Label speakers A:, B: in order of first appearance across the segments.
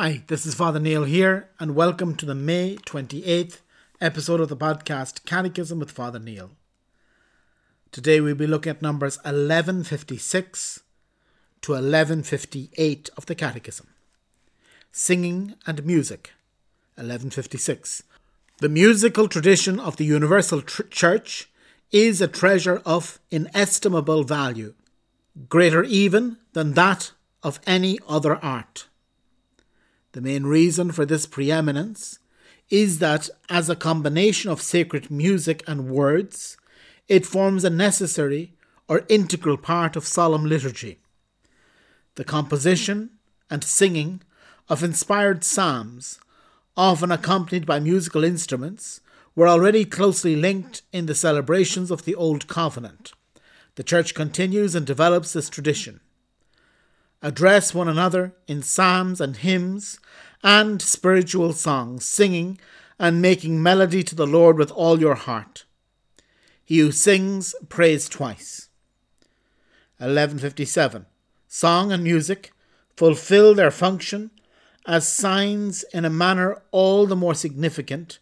A: Hi, this is Father Neil here, and welcome to the May 28th episode of the podcast Catechism with Father Neil. Today we'll be looking at numbers 1156 to 1158 of the Catechism. Singing and Music, 1156. The musical tradition of the Universal tr- Church is a treasure of inestimable value, greater even than that of any other art. The main reason for this preeminence is that, as a combination of sacred music and words, it forms a necessary or integral part of solemn liturgy. The composition and singing of inspired psalms, often accompanied by musical instruments, were already closely linked in the celebrations of the Old Covenant. The Church continues and develops this tradition. Address one another in psalms and hymns and spiritual songs, singing and making melody to the Lord with all your heart. He who sings prays twice. 1157. Song and music fulfill their function as signs in a manner all the more significant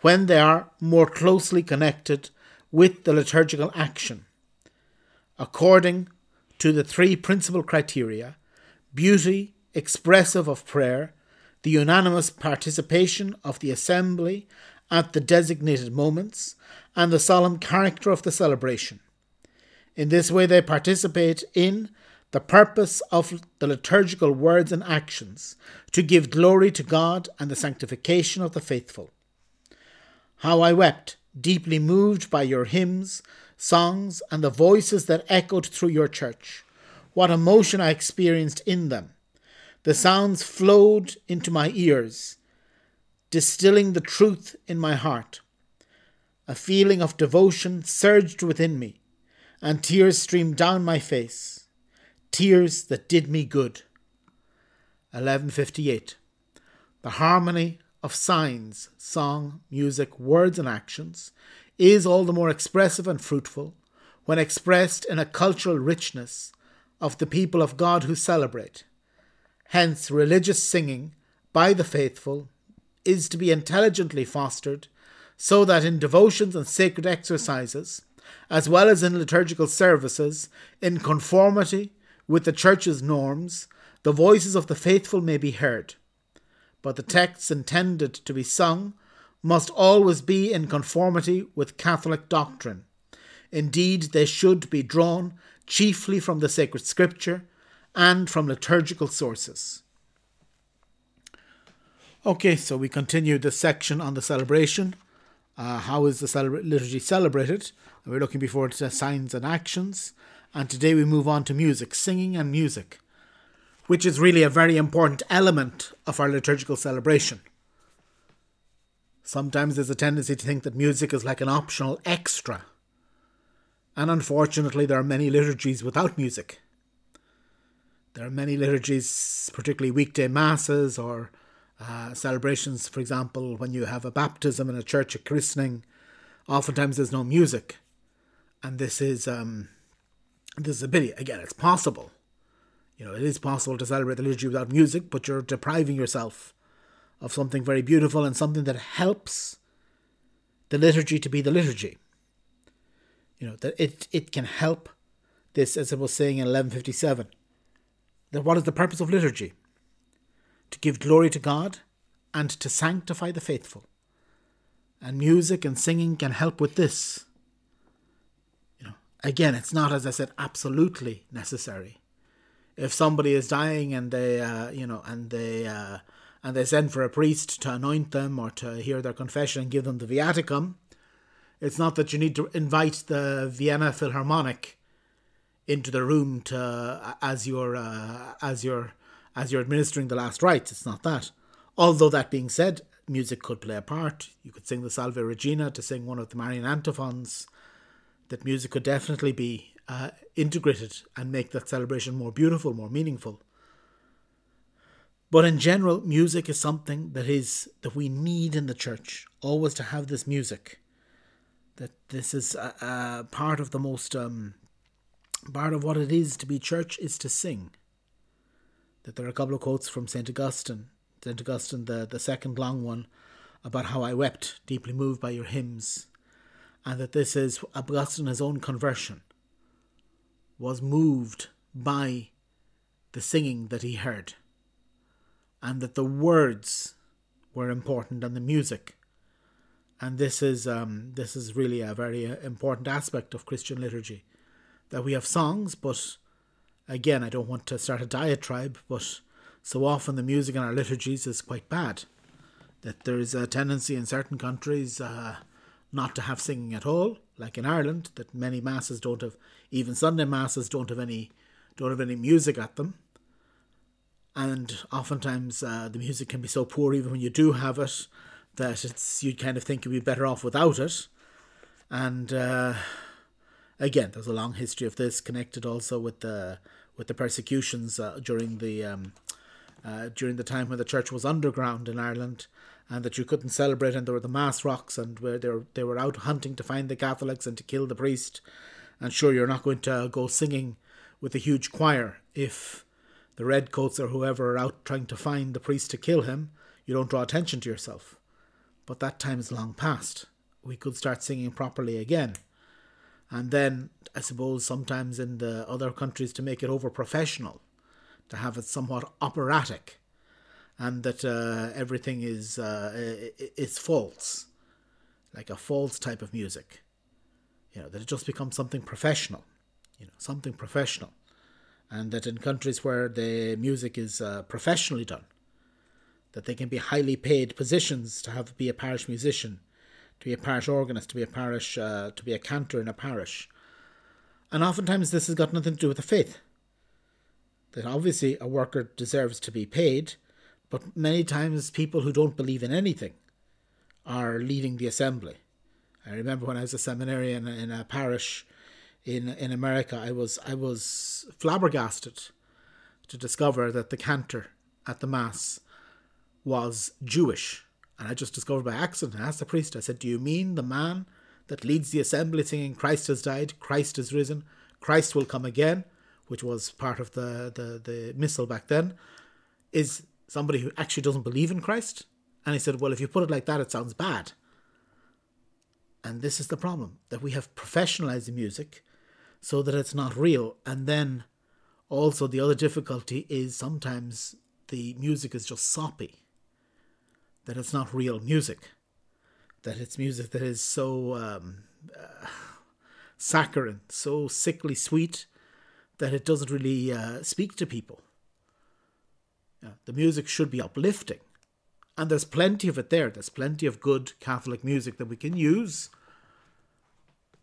A: when they are more closely connected with the liturgical action. According to the three principal criteria beauty expressive of prayer, the unanimous participation of the assembly at the designated moments, and the solemn character of the celebration. In this way, they participate in the purpose of the liturgical words and actions to give glory to God and the sanctification of the faithful. How I wept, deeply moved by your hymns, songs, and the voices that echoed through your church. What emotion I experienced in them the sounds flowed into my ears, distilling the truth in my heart. A feeling of devotion surged within me, and tears streamed down my face, tears that did me good. 1158. The harmony of signs, song, music, words, and actions is all the more expressive and fruitful when expressed in a cultural richness of the people of God who celebrate. Hence, religious singing by the faithful is to be intelligently fostered so that in devotions and sacred exercises, as well as in liturgical services, in conformity with the Church's norms, the voices of the faithful may be heard. But the texts intended to be sung must always be in conformity with Catholic doctrine. Indeed, they should be drawn chiefly from the sacred scripture and from liturgical sources. Okay, so we continue the section on the celebration. Uh, how is the celebra- liturgy celebrated? We're looking before to signs and actions. And today we move on to music, singing and music, which is really a very important element of our liturgical celebration. Sometimes there's a tendency to think that music is like an optional extra. And unfortunately, there are many liturgies without music. There are many liturgies, particularly weekday masses or uh, celebrations, for example, when you have a baptism in a church, a christening, oftentimes there's no music. And this is um, this is a pity. Again, it's possible. You know, it is possible to celebrate the liturgy without music, but you're depriving yourself of something very beautiful and something that helps the liturgy to be the liturgy. You know, that it, it can help this, as I was saying in 1157, that what is the purpose of liturgy? To give glory to God and to sanctify the faithful. And music and singing can help with this. You know, again, it's not, as I said, absolutely necessary. If somebody is dying and they, uh, you know, and they, uh, and they send for a priest to anoint them or to hear their confession and give them the viaticum, it's not that you need to invite the Vienna Philharmonic into the room to as you're uh, as you're as you're administering the last rites. It's not that. Although that being said, music could play a part. You could sing the Salve Regina to sing one of the Marian antiphons. That music could definitely be uh, it and make that celebration more beautiful, more meaningful. But in general, music is something that is that we need in the church. Always to have this music. That this is a, a part of the most um, part of what it is to be church is to sing. That there are a couple of quotes from St. Augustine St. Augustine, the, the second long one, about how I wept, deeply moved by your hymns, and that this is Augustine, his own conversion, was moved by the singing that he heard, and that the words were important and the music. And this is um, this is really a very uh, important aspect of Christian liturgy, that we have songs, but again, I don't want to start a diatribe, but so often the music in our liturgies is quite bad. That there is a tendency in certain countries uh, not to have singing at all, like in Ireland, that many masses don't have, even Sunday masses don't have any, don't have any music at them. And oftentimes uh, the music can be so poor, even when you do have it, that it's you kind of think you'd be better off without it. And uh, again, there's a long history of this, connected also with the with the persecutions uh, during the um, uh, during the time when the church was underground in Ireland, and that you couldn't celebrate, and there were the mass rocks, and where they were, they were out hunting to find the Catholics and to kill the priest. And sure, you're not going to go singing with a huge choir if the redcoats or whoever are out trying to find the priest to kill him. You don't draw attention to yourself. But that time is long past. We could start singing properly again. And then, I suppose, sometimes in the other countries to make it over professional to have it somewhat operatic, and that uh, everything is uh, is false, like a false type of music. You know that it just becomes something professional, you know something professional, and that in countries where the music is uh, professionally done, that they can be highly paid positions to have be a parish musician, to be a parish organist, to be a parish uh, to be a cantor in a parish, and oftentimes this has got nothing to do with the faith. That obviously a worker deserves to be paid, but many times people who don't believe in anything are leading the assembly. I remember when I was a seminarian in a parish in in America, I was I was flabbergasted to discover that the cantor at the mass was Jewish. And I just discovered by accident. I asked the priest, I said, Do you mean the man that leads the assembly singing Christ has died, Christ has risen, Christ will come again? which was part of the, the, the missal back then, is somebody who actually doesn't believe in Christ. And he said, Well, if you put it like that, it sounds bad. And this is the problem that we have professionalized the music so that it's not real. And then also, the other difficulty is sometimes the music is just soppy, that it's not real music, that it's music that is so um, uh, saccharine, so sickly sweet that it doesn't really uh, speak to people. The music should be uplifting. And there's plenty of it there. There's plenty of good Catholic music that we can use.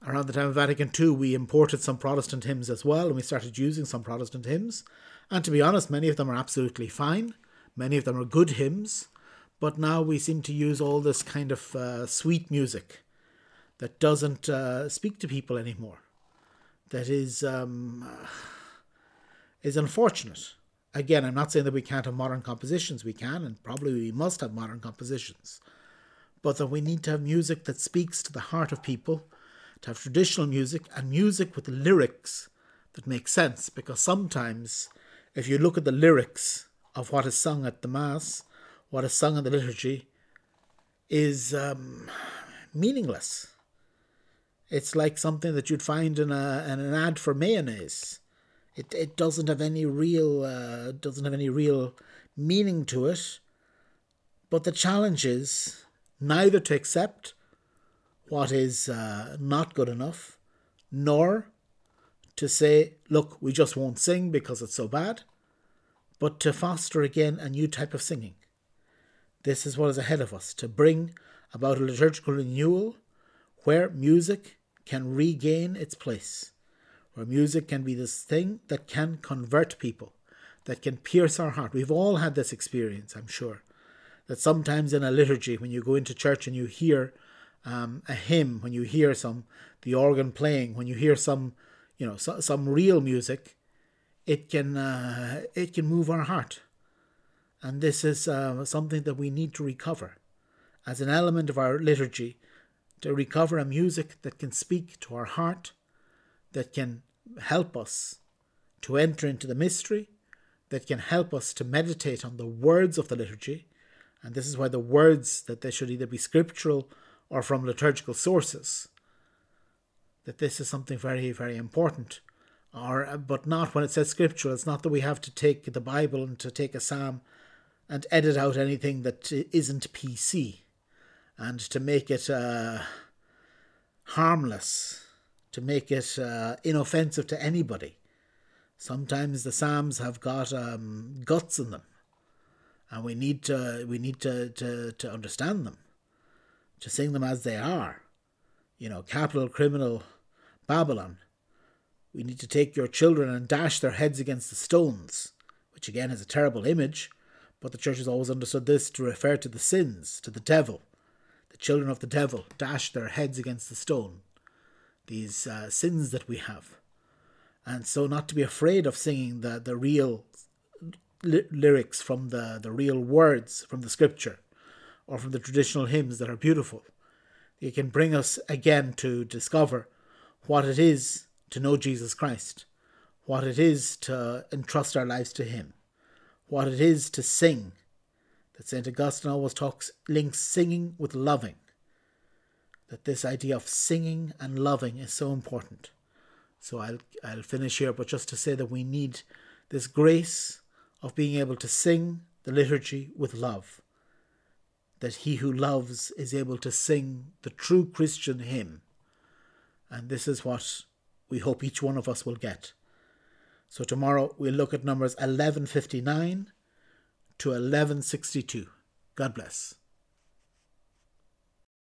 A: Around the time of Vatican II, we imported some Protestant hymns as well, and we started using some Protestant hymns. And to be honest, many of them are absolutely fine. Many of them are good hymns. But now we seem to use all this kind of uh, sweet music that doesn't uh, speak to people anymore that is um, is unfortunate. Again, I'm not saying that we can't have modern compositions. We can, and probably we must have modern compositions, but that we need to have music that speaks to the heart of people, to have traditional music and music with lyrics that make sense. Because sometimes, if you look at the lyrics of what is sung at the mass, what is sung in the liturgy, is um, meaningless it's like something that you'd find in, a, in an ad for mayonnaise. It, it doesn't have any real uh, doesn't have any real meaning to it. But the challenge is neither to accept what is uh, not good enough, nor to say, look, we just won't sing because it's so bad, but to foster again a new type of singing. This is what is ahead of us to bring about a liturgical renewal where music can regain its place, where music can be this thing that can convert people, that can pierce our heart. We've all had this experience, I'm sure, that sometimes in a liturgy, when you go into church and you hear um, a hymn, when you hear some the organ playing, when you hear some, you know, so, some real music, it can uh, it can move our heart, and this is uh, something that we need to recover. As an element of our liturgy to recover a music that can speak to our heart, that can help us to enter into the mystery, that can help us to meditate on the words of the liturgy. And this is why the words that they should either be scriptural or from liturgical sources. That this is something very, very important. Or, but not when it says scriptural. It's not that we have to take the Bible and to take a psalm and edit out anything that isn't PC and to make it uh, harmless, to make it uh, inoffensive to anybody. Sometimes the psalms have got um, guts in them, and we need to we need to, to, to understand them, to sing them as they are. You know, capital criminal Babylon. We need to take your children and dash their heads against the stones, which again is a terrible image, but the church has always understood this to refer to the sins, to the devil. The children of the devil dash their heads against the stone. These uh, sins that we have. And so, not to be afraid of singing the, the real li- lyrics from the, the real words from the scripture or from the traditional hymns that are beautiful. It can bring us again to discover what it is to know Jesus Christ, what it is to entrust our lives to Him what it is to sing. That St. Augustine always talks, links singing with loving. That this idea of singing and loving is so important. So I'll, I'll finish here, but just to say that we need this grace of being able to sing the liturgy with love. That he who loves is able to sing the true Christian hymn. And this is what we hope each one of us will get. So tomorrow we'll look at numbers 1159 to 1162. God bless.